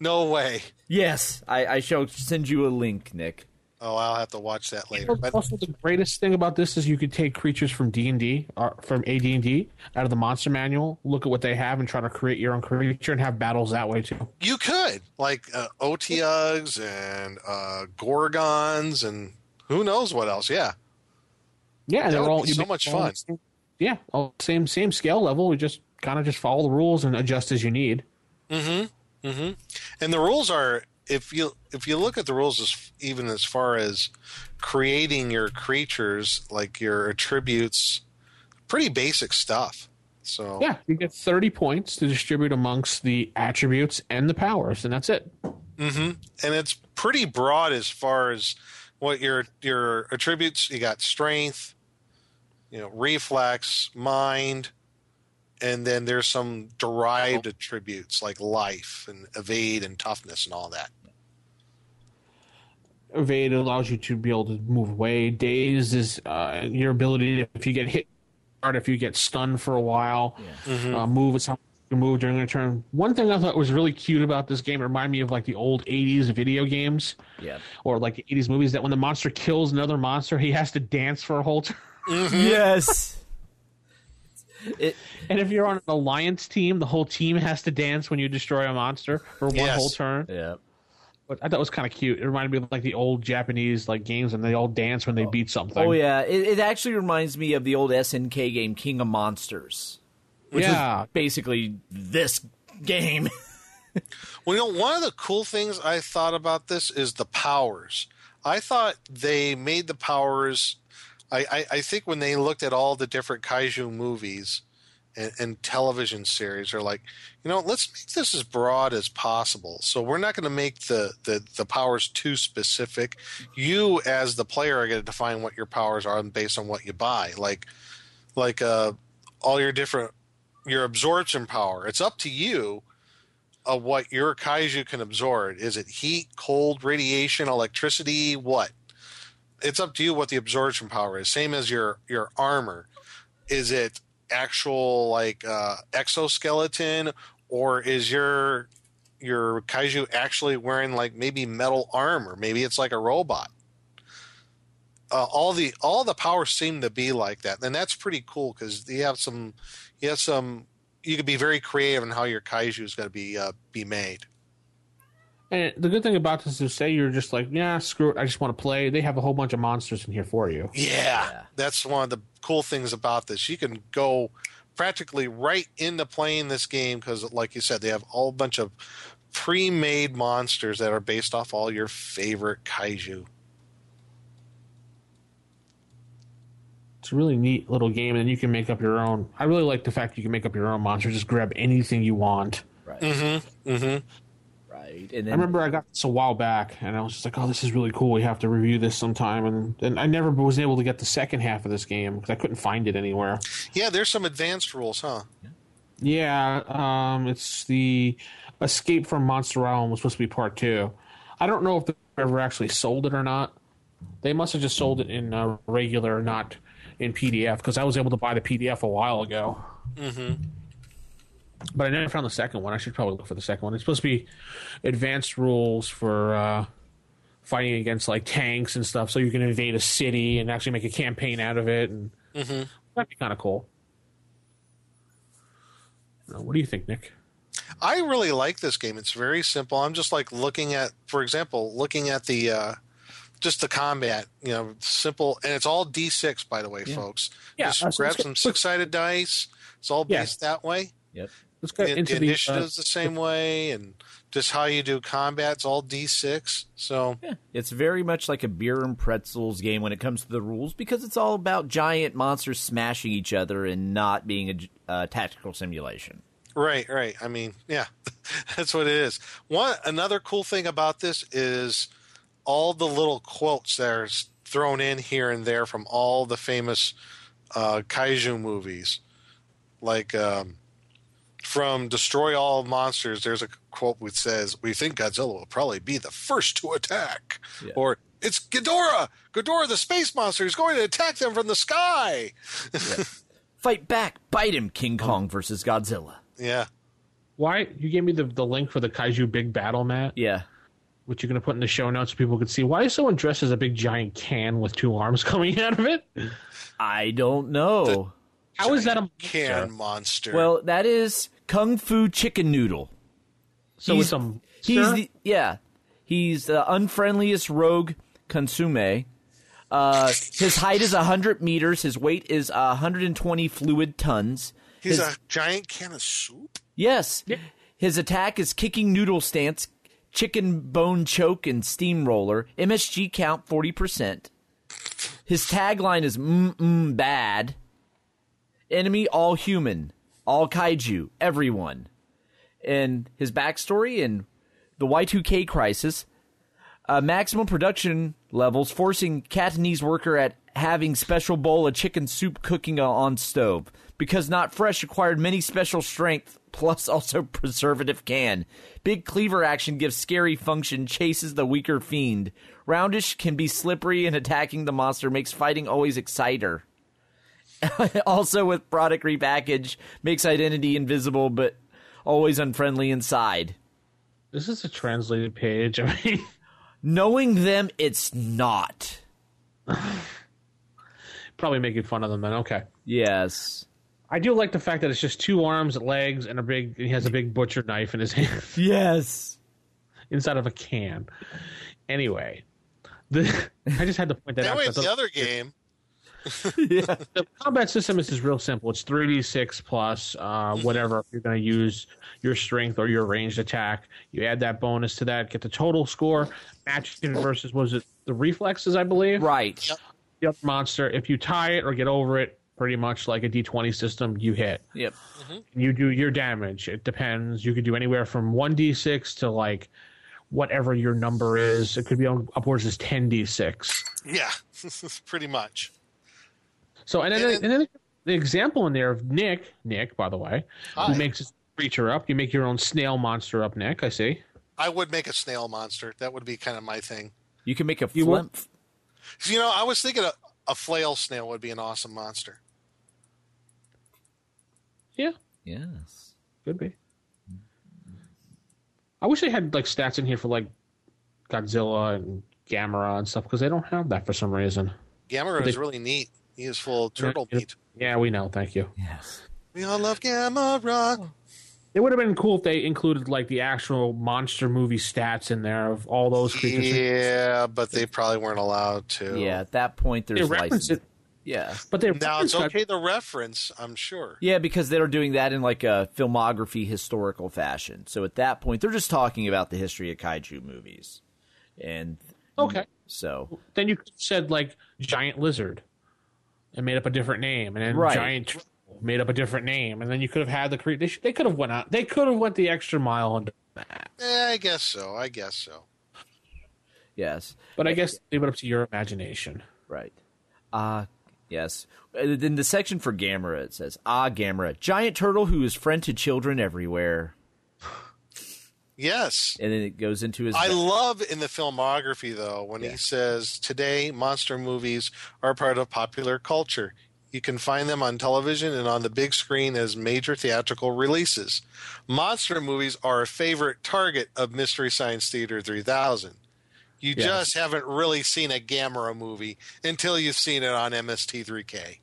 No way. Yes. I, I shall send you a link, Nick. Oh, I'll have to watch that later. But also, the greatest thing about this is you could take creatures from D and D, or from AD and D, out of the monster manual, look at what they have, and try to create your own creature and have battles that way too. you could like uh, and uh, Gorgons and who knows what else. Yeah, Yeah, That they're all so much all fun. same- Yeah, all same same scale level. We just kind of just follow the rules and adjust as you need. Mm-hmm. Mm-hmm. And the rules are if you if you look at the rules as even as far as creating your creatures, like your attributes, pretty basic stuff. So Yeah, you get thirty points to distribute amongst the attributes and the powers, and that's it. mm-hmm. And it's pretty broad as far as what your your attributes. You got strength, you know, reflex, mind, and then there's some derived attributes like life and evade and toughness and all that. Evade allows you to be able to move away. Daze is uh, your ability to, if you get hit hard, if you get stunned for a while, Mhm. uh, move is how you move during a turn. One thing I thought was really cute about this game it reminded me of like the old '80s video games, Yeah. or like the '80s movies. That when the monster kills another monster, he has to dance for a whole turn. Yes. It, and if you're on an alliance team, the whole team has to dance when you destroy a monster for one Yes. whole turn. Yeah. But I thought it was kind of cute. It reminded me of like the old Japanese like games, and they all dance when they oh. beat something. Oh yeah, it, it actually reminds me of the old SNK game King of Monsters, which Yeah. is basically this game. Well, you know, one of the cool things I thought about this is the powers. I thought they made the powers. I, I, I think when they looked at all the different kaiju movies, and, and television series they're like, you know, let's make this as broad as possible. So we're not going to make the, the the powers too specific. You as the player are going to define what your powers are based on what you buy. Like like uh, all your different your absorption power. It's up to you of what your kaiju can absorb. Is it heat, cold, radiation, electricity? What? It's up to you what the absorption power is. Same as your your armor. Is it actual like uh, exoskeleton, or is your your kaiju actually wearing like maybe metal armor? Maybe it's like a robot. Uh, all the all the powers seem to be like that, and that's pretty cool because you have some you have some you can be very creative in how your kaiju is going to be uh, be made. And the good thing about this is, say you're just like, yeah, screw it, I just want to play. They have a whole bunch of monsters in here for you. Yeah, that's one of the cool things about this. You can go practically right into playing this game because, like you said, they have a whole bunch of pre-made monsters that are based off all your favorite kaiju. It's a really neat little game, and you can make up your own. I really like the fact you can make up your own monster. Just grab anything you want. Right. Mm-hmm. Mm-hmm. Right. And I remember I got this a while back, and I was just like, "Oh, this is really cool. We have to review this sometime." And and I never was able to get the second half of this game because I couldn't find it anywhere. Yeah, there's some advanced rules, huh? Yeah, um, it's the Escape from Monster Island was supposed to be part two. I don't know if they ever actually sold it or not. They must have just sold it in uh, regular, not in PDF, because I was able to buy the PDF a while ago. Mm-hmm. But I never found the second one. I should probably look for the second one. It's supposed to be advanced rules for uh, fighting against like tanks and stuff, so you can invade a city and actually make a campaign out of it, and Mm-hmm. that'd be kind of cool. Uh, what do you think, Nick? I really like this game. It's very simple. I'm just like looking at, for example, looking at the uh, just the combat. You know, simple, and it's all D6, by the way, Yeah. folks. Yeah, just uh, grab let's some six-sided dice. It's all Yeah. based that way. Yep. Let's get The, into the the, uh, the same way, and just how you do combat's all D6. So Yeah, it's very much like a beer and pretzels game when it comes to the rules because it's all about giant monsters smashing each other and not being a uh, tactical simulation. Right, right. I mean, yeah, that's what it is. One another cool thing about this is all the little quotes that are thrown in here and there from all the famous uh, kaiju movies, like um, from "Destroy All Monsters." There's a quote which says, "We think Godzilla will probably be the first to attack," Yeah. or "It's Ghidorah, Ghidorah the space monster is going to attack them from the sky." Fight back, bite him, King um, Kong versus Godzilla. Yeah. Why you gave me the, the link for the Kaiju Big Battel Mat, Yeah. which you're gonna put in the show notes so people can see. Why is someone dressed as a big giant can with two arms coming out of it? I don't know. How is that a Can monster? well, that is Kung Fu Chicken Noodle. so he's- it's some He's the yeah. He's the unfriendliest rogue consume. Uh, his height is 100 meters. His weight is 120 fluid tons. He's His- a giant can of soup. Yes. His attack is kicking noodle stance, chicken bone choke, and steamroller. MSG count 40%. His tagline is mm mm bad. Enemy all human, all kaiju, everyone. And his backstory in the Y2K crisis, uh, maximum production levels forcing Catanese worker at having special bowl of chicken soup cooking on stove because not fresh required many special strength plus also preservative can. Big cleaver action gives scary function, chases the weaker fiend. Roundish can be slippery and attacking the monster makes fighting always exciter. also with product repackage makes identity invisible but always unfriendly inside. This is a translated page. I mean, Knowing them, it's not. probably making fun of them then. Okay. Yes. I do like the fact that it's just two arms, legs, and a big. He has a big butcher knife in his hand Yes. inside of a can. Anyway, the I just had to point that That out. way, 'cause the the- other game. the combat system is just real simple. It's three d six plus uh, whatever you're going to use your strength or your ranged attack. You add that bonus to that, get the total score. Match it versus what was it the reflexes, I believe. Right. The other monster. If you tie it or get over it, pretty much like a D20 system. You hit. Yep. You do your damage. It depends. You could do anywhere from one D6 to like whatever your number is. It could be upwards as ten D6. Yeah, pretty much. So and then, and then the example in there of Nick, Nick, by the way, Hi. who makes his creature up. You make your own snail monster up, Nick. I see. I would make a snail monster. That would be kind of my thing. You can make a You flim- You know, I was thinking a, a flail snail would be an awesome monster. Yeah, Yes. could be. I wish they had like stats in here for like Godzilla and Gamera and stuff because they don't have that for some reason. Gamera They- is really neat. He is full of turtle meat. Yeah, we know. Thank you. Yes. We all love Gamma Rock. It would have been cool if they included like the actual monster movie stats in there of all those creatures. Yeah, but they probably weren't allowed to. Yeah, at that point They there's reference license. it, Yeah. but they Now it's reference God- okay to reference, I'm sure. Yeah, because they're doing that in like a filmography historical fashion. So at that point they're just talking about the history of kaiju movies. And Okay. so Then you said like giant lizard, and made up a different name, and then Right. giant turtle made up a different name, and then you could have had the cre- they, should, they could have went out. They could have went the extra mile and done that. Yeah, I guess so. I guess so. yes. But I guess leave it up to your imagination. Right. Ah, yes. Uh, In the section for Gamera, it says, Ah, Gamera, giant turtle who is friend to children everywhere. Yes. And then it goes into his. I love in the filmography though when he says today monster movies are part of popular culture. You can find them on television and on the big screen as major theatrical releases. Monster movies are a favorite target of Mystery Science Theater 3000. You just haven't really seen a Gamera movie until you've seen it on MST3K.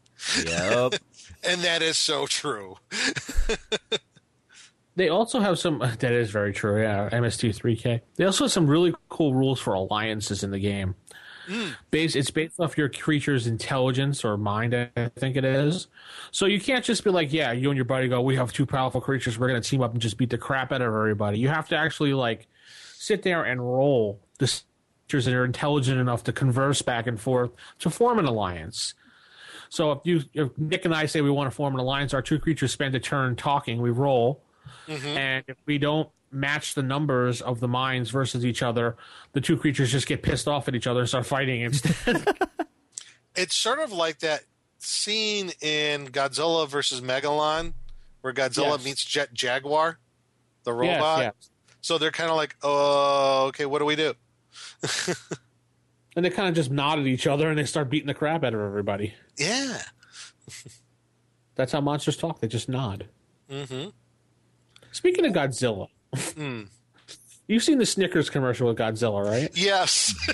Yep. And that is so true. They also have some. That is very true. Yeah, MST3K. They also have some really cool rules for alliances in the game. Mm. Base, it's based off your creature's intelligence or mind, I think it is. So you can't just be like, yeah, you and your buddy go, we have two powerful creatures, we're going to team up and just beat the crap out of everybody. You have to actually like sit there and roll the creatures that are intelligent enough to converse back and forth to form an alliance. So if you, if Nick and I say we want to form an alliance, our two creatures spend a turn talking. We roll, and if we don't match the numbers of the minds versus each other, the two creatures just get pissed off at each other and start fighting instead. it's sort of like that scene in Godzilla versus Megalon where Godzilla Yes. meets Jet Jaguar, the Yes, robot. yes. So they're kind of like, oh, okay, what do we do? and they kind of just nod at each other and they start beating the crap out of everybody. Yeah. That's how monsters talk. They just nod. Mm-hmm. Speaking of Godzilla, Hmm. you've seen the Snickers commercial with Godzilla, right? Yes.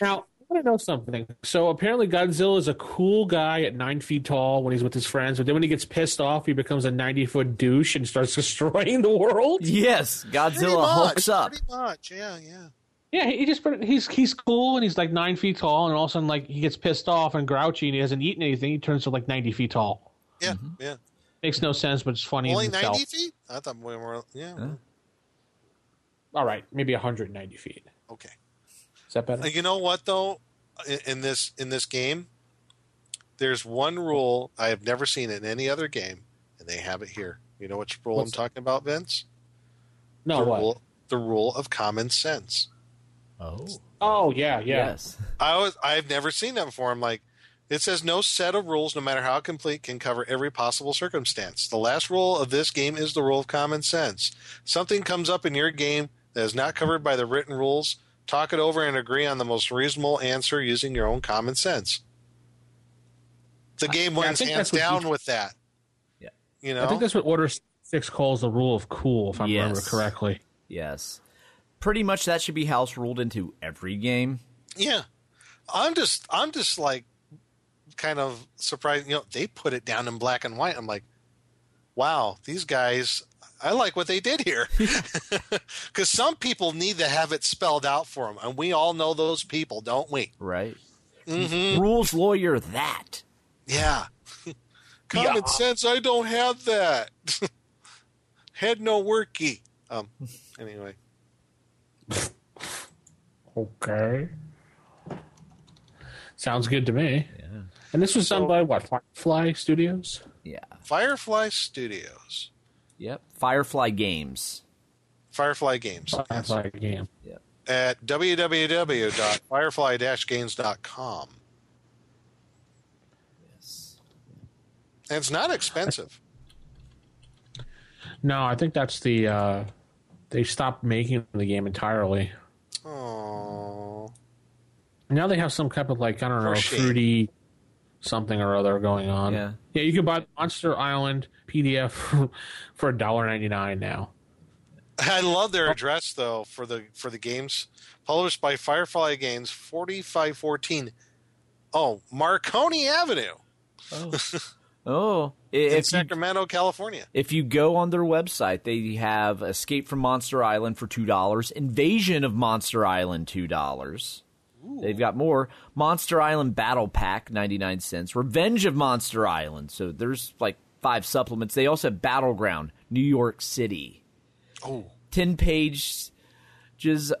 Now, I want to know something. So apparently, Godzilla is a cool guy at nine feet tall when he's with his friends, but then when he gets pissed off, he becomes a ninety foot douche and starts destroying the world. yes, Godzilla much, hulks up. Pretty much, yeah, yeah. Yeah, he just he's he's cool and he's like nine feet tall, and all of a sudden, like he gets pissed off and grouchy and he hasn't eaten anything. He turns to like ninety feet tall. Yeah, Mm-hmm. yeah. Makes no sense, but it's funny. Only in itself. 90 feet? I thought we were, yeah. All right, maybe hundred ninety feet. Okay. Is that better? Uh, You know what though? In, in this in this game, there's one rule I have never seen in any other game, and they have it here. You know which rule What's I'm talking about, Vince? no, the what? rule the rule of common sense. Oh. Oh yeah, yeah. Yes. I was I've never seen that before. I'm like, it says no set of rules, no matter how complete, can cover every possible circumstance. The last rule of this game is the rule of common sense. Something comes up in your game that is not covered by the written rules. Talk it over and agree on the most reasonable answer using your own common sense. The game yeah, I wins think hands down you- with that. Yeah. You know, I think that's what Order Six calls the rule of cool, if I remember Yes. correctly. Yes. Pretty much that should be house ruled into every game. Yeah. I'm just I'm just like kind of surprised, you know, they put it down in black and white. I'm like, wow, these guys I like what they did here. Cuz some people need to have it spelled out for them, and we all know those people, don't we? Right. Mhm. Rules lawyer that. Yeah. Common sense, I don't have that. Head no worky. Um anyway. Okay. Sounds good to me. Yeah. And this was So- done by what? Firefly Studios. Yeah. Firefly Studios. Yep. Firefly Games. Firefly Games. Firefly game. Yep. At www.firefly-games.com. Yes. And it's not expensive. No, I think that's the. Uh, they stopped making the game entirely. Oh. Now they have some type of like I don't know fruity something or other going on. Yeah. yeah. You can buy Monster Island PDF for a dollar ninety nine now. I love their address though for the for the games published by Firefly Games, forty five fourteen. Oh, Marconi Avenue Oh. oh. in If you, Sacramento, California. if you go on their website, they have Escape from Monster Island for $2, Invasion of Monster Island $2. They've got more. Monster Island Battle Pack, 99 cents. Revenge of Monster Island. So there's like five supplements. They also have Battleground, New York City. Oh, 10 pages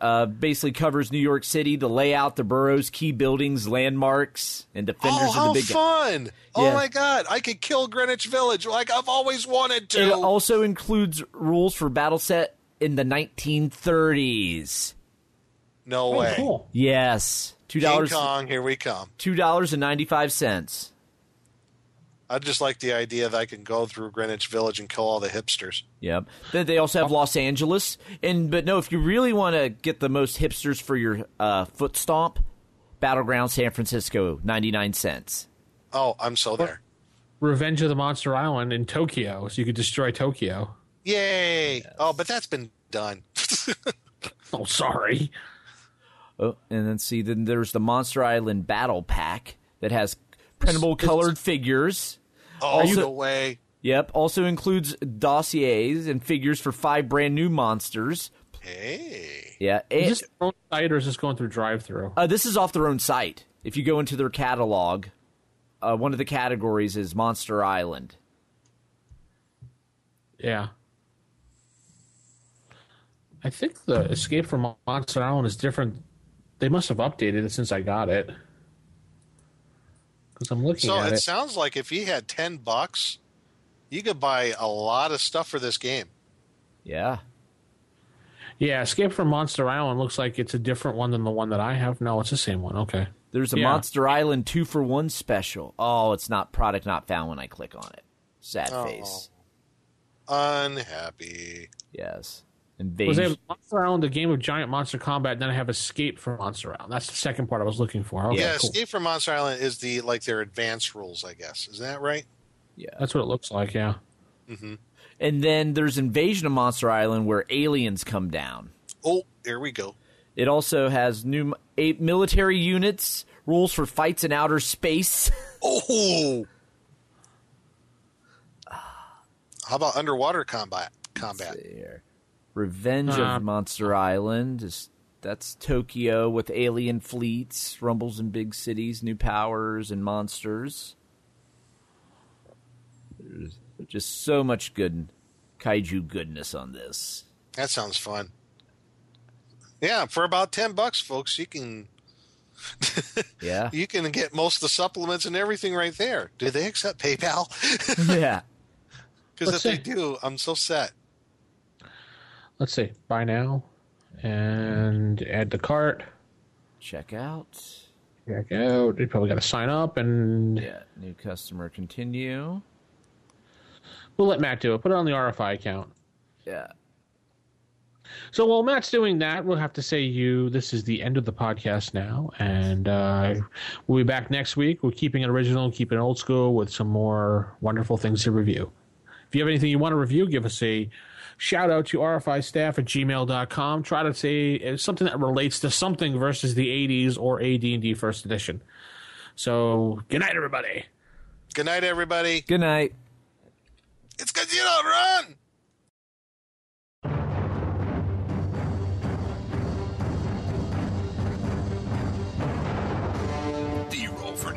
uh, basically covers New York City, the layout, the boroughs, key buildings, landmarks, and defenders oh, of the big fun! Oh Yeah. my God, I could kill Greenwich Village like I've always wanted to. It also includes rules for battle set in the 1930s. No Oh, way. cool. Yes, two King dollars. Kong, here we come. Two dollars and ninety five cents. I just like the idea that I can go through Greenwich Village and kill all the hipsters. Yep. Then they also have Los Angeles, and but no, if you really want to get the most hipsters for your uh, foot stomp, Battleground San Francisco, ninety nine cents. Oh, I'm so there. Revenge of the Monster Island in Tokyo, so you could destroy Tokyo. Yay! Oh, but that's been done. Oh, sorry. Oh, and then see, then there's the Monster Island Battle Pack that has printable colored figures. oh, Also- no way. Yep. Also includes dossiers and figures for five brand new monsters. Hey. Yeah. Is And, this their own site or is this going through drive through? uh, this is off their own site. If you go into their catalog, uh, one of the categories is Monster Island. Yeah. I think the Escape from Monster Island is different. They must have updated it since I got it. Because I'm looking So at it, it. sounds like if you had ten bucks, you could buy a lot of stuff for this game. Yeah. Yeah, Escape from Monster Island looks like it's a different one than the one that I have. No, it's the same one. Okay. There's a Yeah. Monster Island two for one special. Oh, it's not product not found when I click on it. Sad Oh. face. Unhappy. Yes. Was Invasion. it Monster Island, a game of giant monster combat, and then I have Escape from Monster Island. That's the second part I was looking for. Okay, yeah, cool. Escape from Monster Island is the like their advanced rules, I guess. Is that right? yeah. That's what it looks like, yeah. Mm-hmm. And then there's Invasion of Monster Island where aliens come down. Oh, there we go. It also has new eight military units, rules for fights in outer space. Oh. How about underwater combat? Combat. There. Revenge Uh, of Monster Island is that's Tokyo with alien fleets, rumbles in big cities, new powers and monsters. There's just so much good kaiju goodness on this. That sounds fun. Yeah, for about ten bucks, folks, you can Yeah. you can get most of the supplements and everything right there. Do they accept PayPal? yeah. Because Let's if they do, I'm so set. Let's see. Buy now. And add to cart. Check out. Check out. You probably got to sign up, and Yeah. New customer continue. we'll let Matt do it. Put it on the RFI account. Yeah. So while Matt's doing that, we'll have to say you this is the end of the podcast now, and uh, we'll be back next week. We're keeping it original, keeping it old school with some more wonderful things to review. If you have anything you want to review, give us a shout out to RFI staff at gmail.com. Try to say uh, something that relates to something versus the 80s or AD&D first edition. So good night, everybody. Good night, everybody. Good night. It's because you don't run.